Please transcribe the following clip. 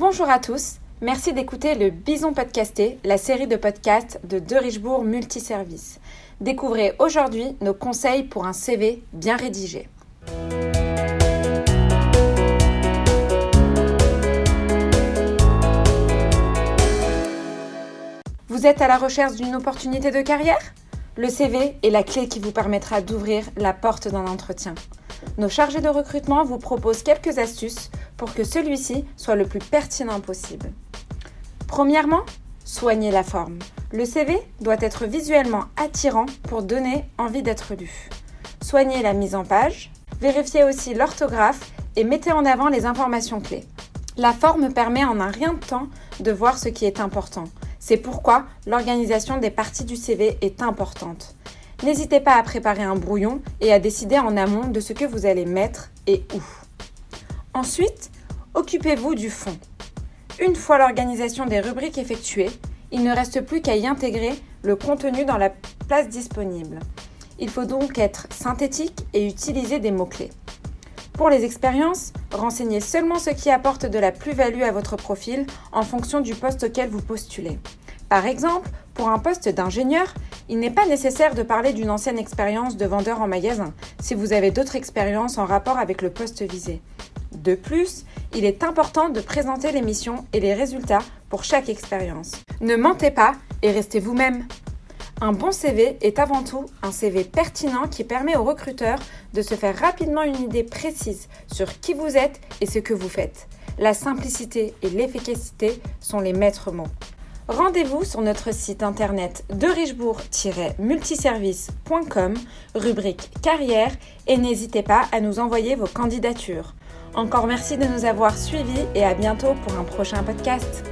Bonjour à tous, merci d'écouter le Bison Podcasté, la série de podcasts de De Richebourg Multiservice. Découvrez aujourd'hui nos conseils pour un CV bien rédigé. Vous êtes à la recherche d'une opportunité de carrière? Le CV est la clé qui vous permettra d'ouvrir la porte d'un entretien. Nos chargés de recrutement vous proposent quelques astuces pour que celui-ci soit le plus pertinent possible. Premièrement, soignez la forme. Le CV doit être visuellement attirant pour donner envie d'être lu. Soignez la mise en page, vérifiez aussi l'orthographe et mettez en avant les informations clés. La forme permet en un rien de temps de voir ce qui est important. C'est pourquoi l'organisation des parties du CV est importante. N'hésitez pas à préparer un brouillon et à décider en amont de ce que vous allez mettre et où. Ensuite, occupez-vous du fond. Une fois l'organisation des rubriques effectuée, il ne reste plus qu'à y intégrer le contenu dans la place disponible. Il faut donc être synthétique et utiliser des mots-clés. Pour les expériences, renseignez seulement ce qui apporte de la plus-value à votre profil en fonction du poste auquel vous postulez. Par exemple, pour un poste d'ingénieur, il n'est pas nécessaire de parler d'une ancienne expérience de vendeur en magasin si vous avez d'autres expériences en rapport avec le poste visé. De plus, il est important de présenter les missions et les résultats pour chaque expérience. Ne mentez pas et restez vous-même. Un bon CV est avant tout un CV pertinent qui permet aux recruteurs de se faire rapidement une idée précise sur qui vous êtes et ce que vous faites. La simplicité et l'efficacité sont les maîtres mots. Rendez-vous sur notre site internet de multiservice.com, rubrique carrière, et n'hésitez pas à nous envoyer vos candidatures. Encore merci de nous avoir suivis et à bientôt pour un prochain podcast.